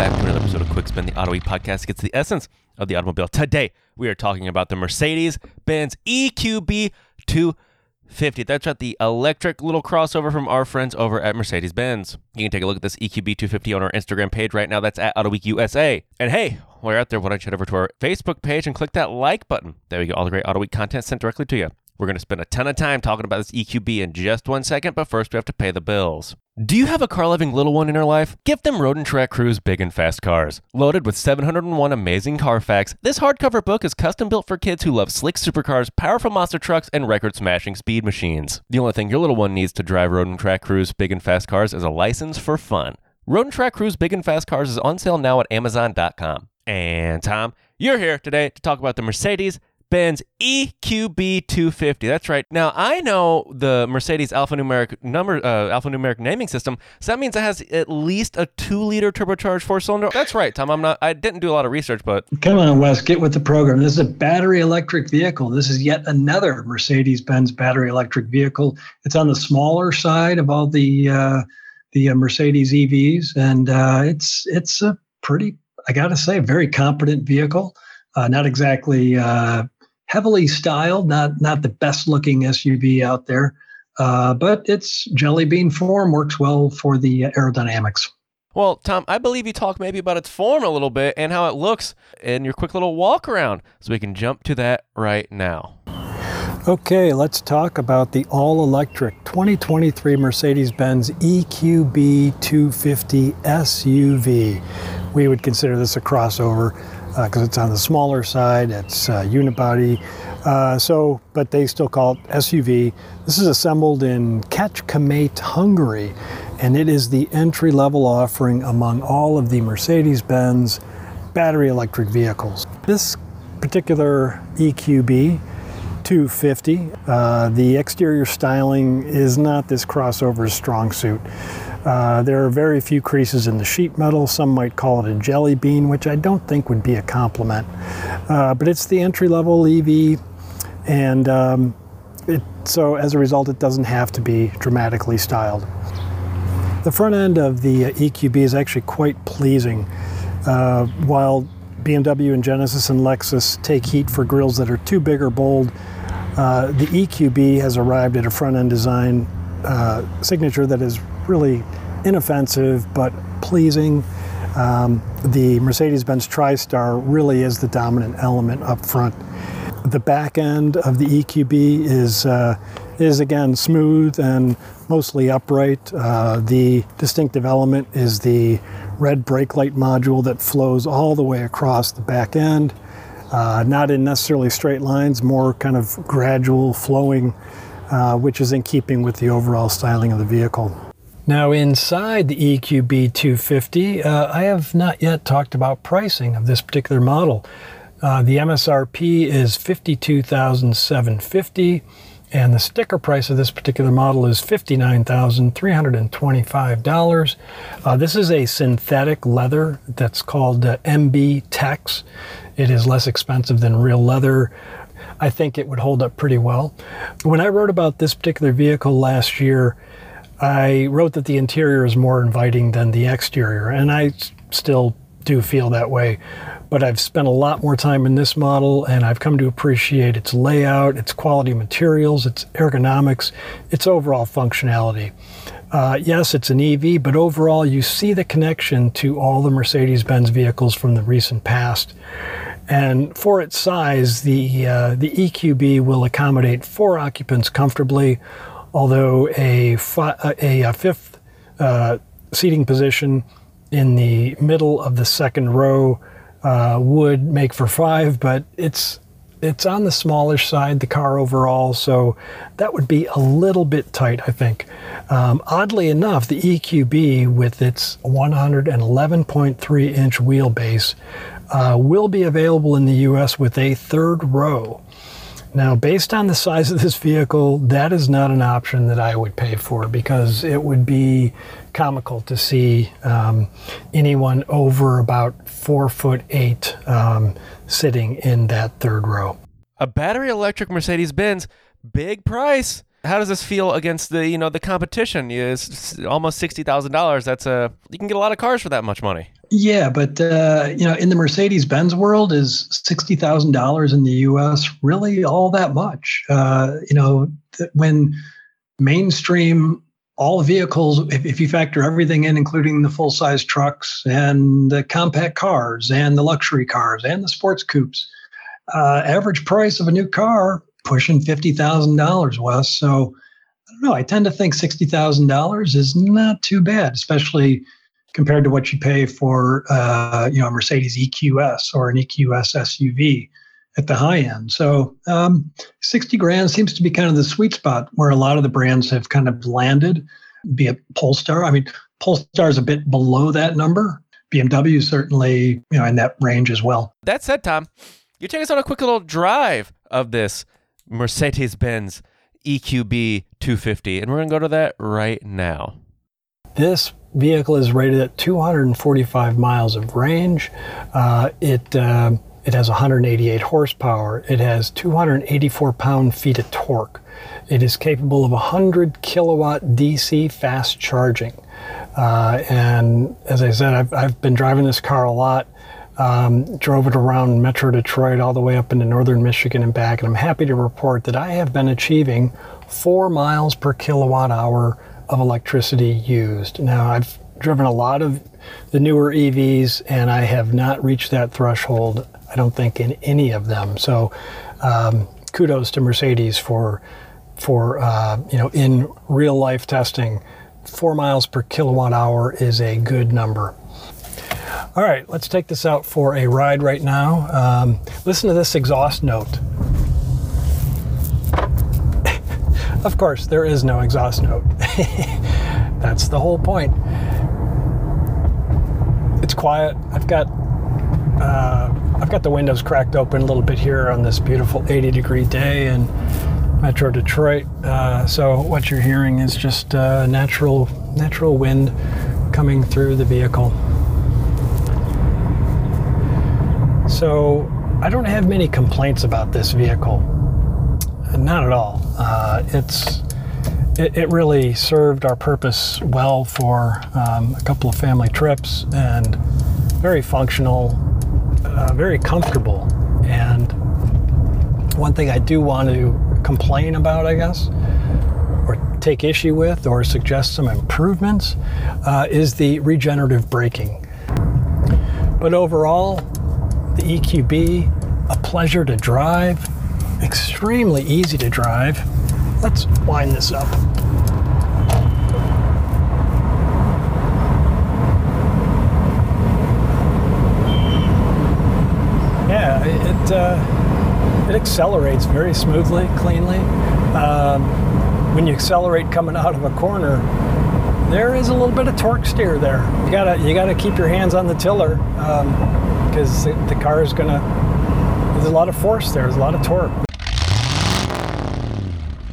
back to another episode of Quick Spin, the Auto podcast gets the essence of the automobile. Today, we are talking about the Mercedes Benz EQB 250. That's right, the electric little crossover from our friends over at Mercedes Benz. You can take a look at this EQB 250 on our Instagram page right now. That's at Auto Week USA. And hey, while you're out there, why don't you head over to our Facebook page and click that like button? There we go, all the great Auto Week content sent directly to you. We're going to spend a ton of time talking about this EQB in just one second, but first we have to pay the bills. Do you have a car loving little one in your life? Give them Road and Track Cruise Big and Fast Cars. Loaded with 701 amazing car facts, this hardcover book is custom built for kids who love slick supercars, powerful monster trucks, and record smashing speed machines. The only thing your little one needs to drive Road and Track Cruise Big and Fast Cars is a license for fun. Road and Track Cruise Big and Fast Cars is on sale now at Amazon.com. And Tom, you're here today to talk about the Mercedes Benz EQB 250. That's right. Now I know the Mercedes alphanumeric number uh, alphanumeric naming system. So that means it has at least a two liter turbocharged four cylinder. That's right, Tom. I'm not. I didn't do a lot of research, but come on, Wes, get with the program. This is a battery electric vehicle. This is yet another Mercedes Benz battery electric vehicle. It's on the smaller side of all the uh, the uh, Mercedes EVs, and uh, it's it's a pretty, I got to say, very competent vehicle. Uh, not exactly uh, heavily styled, not not the best looking SUV out there, uh, but its jelly bean form works well for the aerodynamics. Well, Tom, I believe you talked maybe about its form a little bit and how it looks in your quick little walk around. So we can jump to that right now. Okay, let's talk about the all electric 2023 Mercedes Benz EQB 250 SUV. We would consider this a crossover because uh, it's on the smaller side. It's uh, unibody. Uh, so, but they still call it SUV. This is assembled in Kecskemét, Hungary, and it is the entry level offering among all of the Mercedes Benz battery electric vehicles. This particular EQB 250, uh, the exterior styling is not this crossover's strong suit. Uh, there are very few creases in the sheet metal. Some might call it a jelly bean, which I don't think would be a compliment. Uh, but it's the entry level EV, and um, it, so as a result, it doesn't have to be dramatically styled. The front end of the EQB is actually quite pleasing. Uh, while BMW and Genesis and Lexus take heat for grills that are too big or bold, uh, the EQB has arrived at a front end design uh, signature that is really inoffensive but pleasing. Um, the Mercedes Benz TriStar really is the dominant element up front. The back end of the EQB is, uh, is again smooth and mostly upright. Uh, the distinctive element is the red brake light module that flows all the way across the back end. Uh, not in necessarily straight lines, more kind of gradual flowing, uh, which is in keeping with the overall styling of the vehicle. Now, inside the EQB 250, uh, I have not yet talked about pricing of this particular model. Uh, the MSRP is 52750 and the sticker price of this particular model is $59,325. Uh, this is a synthetic leather that's called uh, MB Tex. It is less expensive than real leather. I think it would hold up pretty well. When I wrote about this particular vehicle last year, I wrote that the interior is more inviting than the exterior, and I still do feel that way. But I've spent a lot more time in this model, and I've come to appreciate its layout, its quality materials, its ergonomics, its overall functionality. Uh, yes, it's an EV, but overall, you see the connection to all the Mercedes Benz vehicles from the recent past. And for its size, the, uh, the EQB will accommodate four occupants comfortably although a, fi- a, a, fifth uh, seating position in the middle of the second row uh, would make for five, but it's it's on the smallish side, the car overall, so that would be a little bit tight, I think. Um, oddly enough, the EQB with its 111.3 inch wheelbase uh, will be available in the US with a third row. Now, based on the size of this vehicle, that is not an option that I would pay for because it would be comical to see um, anyone over about four foot eight um, sitting in that third row. A battery electric Mercedes Benz, big price. How does this feel against the you know the competition? Is almost sixty thousand dollars. That's a you can get a lot of cars for that much money. Yeah, but uh, you know, in the Mercedes Benz world, is sixty thousand dollars in the U.S. really all that much? Uh, you know, th- when mainstream all vehicles, if, if you factor everything in, including the full size trucks and the compact cars and the luxury cars and the sports coupes, uh, average price of a new car pushing fifty thousand dollars, Wes. So I don't know. I tend to think sixty thousand dollars is not too bad, especially compared to what you pay for uh, you know a Mercedes EQS or an EQS SUV at the high end. So um, 60 grand seems to be kind of the sweet spot where a lot of the brands have kind of landed, be it Polestar. I mean, Polestar is a bit below that number. BMW certainly, you know, in that range as well. That said, Tom, you take us on a quick little drive of this Mercedes-Benz EQB 250, and we're going to go to that right now. This vehicle is rated at 245 miles of range. Uh, it uh, it has 188 horsepower. It has 284 pound feet of torque. It is capable of 100 kilowatt DC fast charging. Uh, and as I said, I've, I've been driving this car a lot. Um, drove it around Metro Detroit all the way up into northern Michigan and back, and I'm happy to report that I have been achieving four miles per kilowatt hour of electricity used. Now, I've driven a lot of the newer EVs, and I have not reached that threshold I don't think in any of them. So um, kudos to Mercedes for for uh, you know in real life testing, four miles per kilowatt hour is a good number. All right, let's take this out for a ride right now. Um, listen to this exhaust note. of course, there is no exhaust note. That's the whole point. It's quiet. I've got uh, I've got the windows cracked open a little bit here on this beautiful 80 degree day in Metro Detroit. Uh, so what you're hearing is just uh, natural natural wind coming through the vehicle. So I don't have many complaints about this vehicle. Not at all. Uh, it's it, it, really served our purpose well for um, a couple of family trips and very functional uh, very comfortable. And one thing I do want to complain about, I guess, or take issue with, or suggest some improvements, uh, is the regenerative braking. But overall, the EQB, a pleasure to drive, extremely easy to drive. Let's wind this up. Yeah, it uh, it accelerates very smoothly, cleanly. Um, when you accelerate coming out of a corner, there is a little bit of torque steer there. You gotta you gotta keep your hands on the tiller because the car is gonna. There's a lot of force there. There's a lot of torque.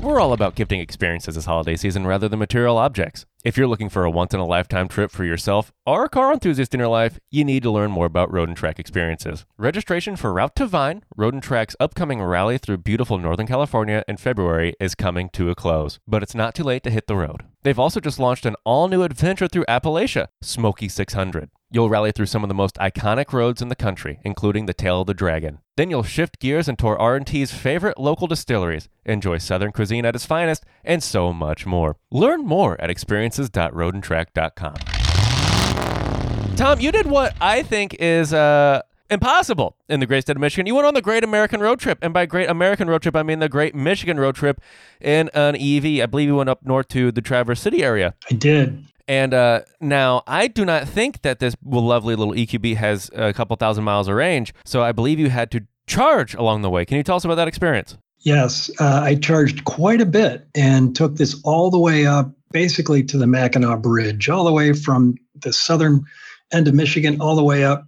We're all about gifting experiences this holiday season rather than material objects. If you're looking for a once in a lifetime trip for yourself or a car enthusiast in your life, you need to learn more about Road and Track experiences. Registration for Route to Vine, Road and Track's upcoming rally through beautiful Northern California in February, is coming to a close. But it's not too late to hit the road. They've also just launched an all new adventure through Appalachia, Smoky 600. You'll rally through some of the most iconic roads in the country, including the Tail of the Dragon. Then you'll shift gears and tour R&T's favorite local distilleries, enjoy Southern cuisine at its finest, and so much more. Learn more at experiences.roadandtrack.com. Tom, you did what I think is uh, impossible in the great state of Michigan. You went on the Great American Road Trip, and by Great American Road Trip, I mean the Great Michigan Road Trip in an EV. I believe you went up north to the Traverse City area. I did. And uh, now I do not think that this lovely little EQB has a couple thousand miles of range. So I believe you had to charge along the way. Can you tell us about that experience? Yes, uh, I charged quite a bit and took this all the way up basically to the Mackinac Bridge, all the way from the southern end of Michigan, all the way up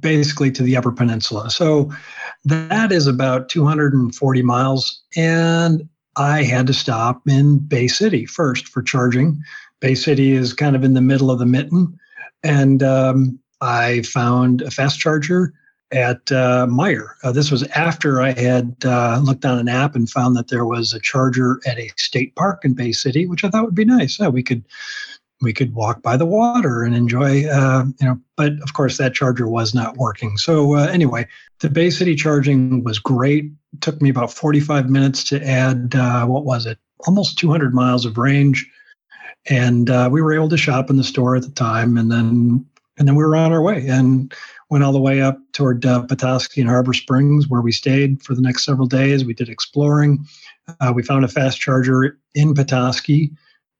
basically to the Upper Peninsula. So that is about 240 miles. And I had to stop in Bay City first for charging Bay City is kind of in the middle of the mitten. And um, I found a fast charger at uh, Meijer. Uh, this was after I had uh, looked on an app and found that there was a charger at a state park in Bay City, which I thought would be nice. Yeah, we could we could walk by the water and enjoy, uh, you know. But of course, that charger was not working. So uh, anyway, the Bay City charging was great. It took me about 45 minutes to add uh, what was it, almost 200 miles of range, and we were able to shop in the store at the time, and then and then we were on our way and went all the way up toward uh, Petoskey and Harbor Springs, where we stayed for the next several days. We did exploring. Uh, we found a fast charger in Petoskey,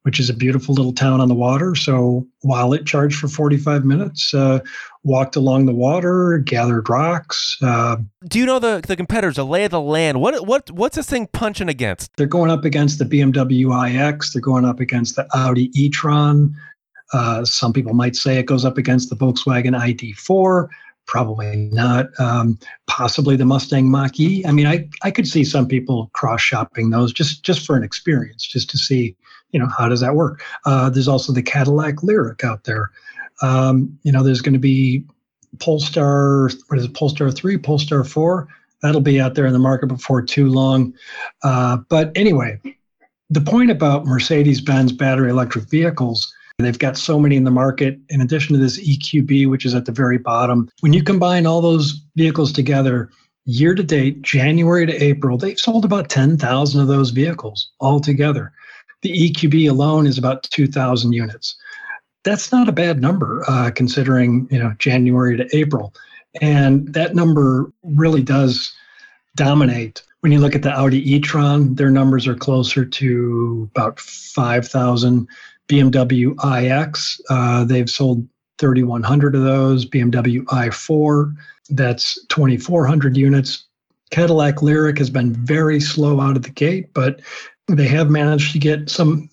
which is a beautiful little town on the water. So while it charged for 45 minutes, uh, walked along the water, gathered rocks. Uh, Do you know the the competitors, the lay of the land? What what what's this thing punching against? They're going up against the BMW iX. They're going up against the Audi e-tron. Uh, some people might say it goes up against the Volkswagen ID4. Probably not. Um, possibly the Mustang Mach E. I mean, I, I could see some people cross shopping those just just for an experience, just to see, you know, how does that work. Uh, there's also the Cadillac Lyriq out there. Um, you know, there's going to be Polestar. What is it? Polestar three, Polestar four. That'll be out there in the market before too long. Uh, but anyway, the point about Mercedes-Benz battery electric vehicles They've got so many in the market. In addition to this EQB, which is at the very bottom, when you combine all those vehicles together, year to date, January to April, they've sold about 10,000 of those vehicles altogether. The EQB alone is about 2,000 units. That's not a bad number uh, considering you know January to April, and that number really does dominate. When you look at the Audi e-tron, their numbers are closer to about 5,000. BMW iX, uh, they've sold 3,100 of those. BMW i4, that's 2,400 units. Cadillac Lyriq has been very slow out of the gate, but they have managed to get some,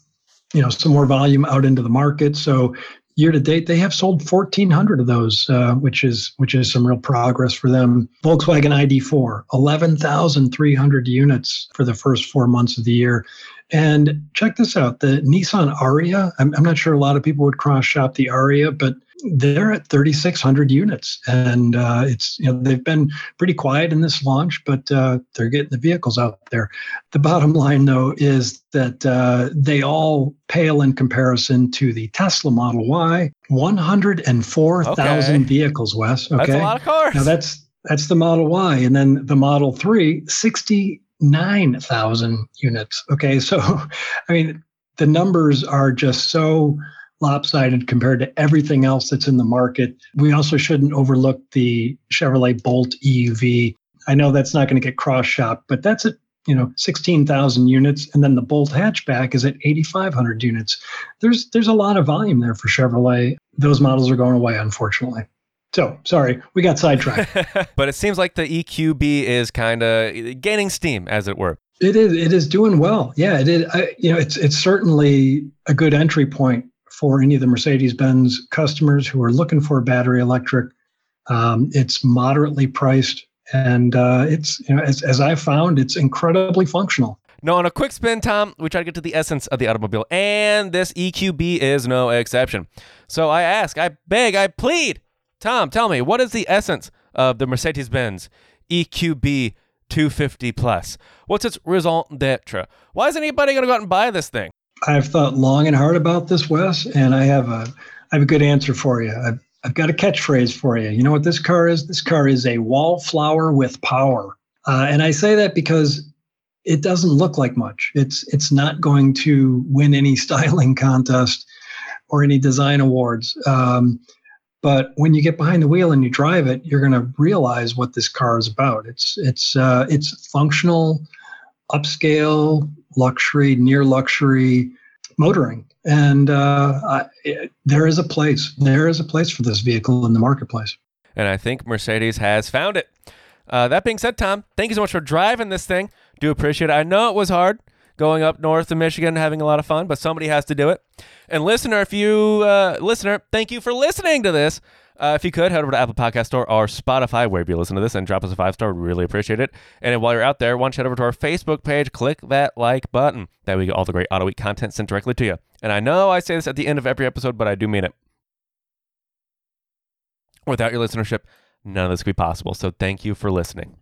you know, some more volume out into the market. So year to date, they have sold 1,400 of those, uh, which is which is some real progress for them. Volkswagen ID4, 11,300 units for the first four months of the year. And check this out the Nissan Ariya. I'm, I'm not sure a lot of people would cross shop the Ariya, but they're at 3,600 units. And uh, it's, you know, they've been pretty quiet in this launch, but uh, they're getting the vehicles out there. The bottom line, though, is that uh, they all pale in comparison to the Tesla Model Y. 104,000 okay. vehicles, Wes. Okay. That's a lot of cars. Now that's that's the Model Y. And then the Model 3, 60 9,000 units. Okay, so I mean, the numbers are just so lopsided compared to everything else that's in the market. We also shouldn't overlook the Chevrolet Bolt EUV. I know that's not going to get cross shopped, but that's at you know 16,000 units, and then the Bolt hatchback is at 8,500 units. There's there's a lot of volume there for Chevrolet. Those models are going away, unfortunately. So sorry, we got sidetracked. but it seems like the EQB is kind of gaining steam, as it were. It is. It is doing well. Yeah, it is. I, you know, it's it's certainly a good entry point for any of the Mercedes-Benz customers who are looking for a battery electric. Um, it's moderately priced, and uh, it's you know, as as I found, it's incredibly functional. No, on a quick spin, Tom, we try to get to the essence of the automobile, and this EQB is no exception. So I ask, I beg, I plead Tom, tell me, what is the essence of the Mercedes Benz EQB 250 Plus? What's its raison d'etre? Why is anybody going to go out and buy this thing? I've thought long and hard about this, Wes, and I have a, I have a good answer for you. I've, I've got a catchphrase for you. You know what this car is? This car is a wallflower with power. Uh, and I say that because it doesn't look like much. It's it's not going to win any styling contest or any design awards. Um, but when you get behind the wheel and you drive it, you're going to realize what this car is about. It's it's uh, it's functional, upscale, luxury, near luxury motoring, and uh, I, there is a place. There is a place for this vehicle in the marketplace. And I think Mercedes has found it. Uh, that being said, Tom, thank you so much for driving this thing. Do appreciate it. I know it was hard going up north to Michigan, having a lot of fun, but somebody has to do it. And listener, if you uh, listener, thank you for listening to this. Uh, if you could head over to Apple Podcast Store or Spotify, wherever you listen to this, and drop us a five star. We'd really appreciate it. And while you're out there, why don't you head over to our Facebook page, click that like button. That you get all the great Auto Week content sent directly to you. And I know I say this at the end of every episode, but I do mean it. Without your listenership, none of this could be possible. So thank you for listening.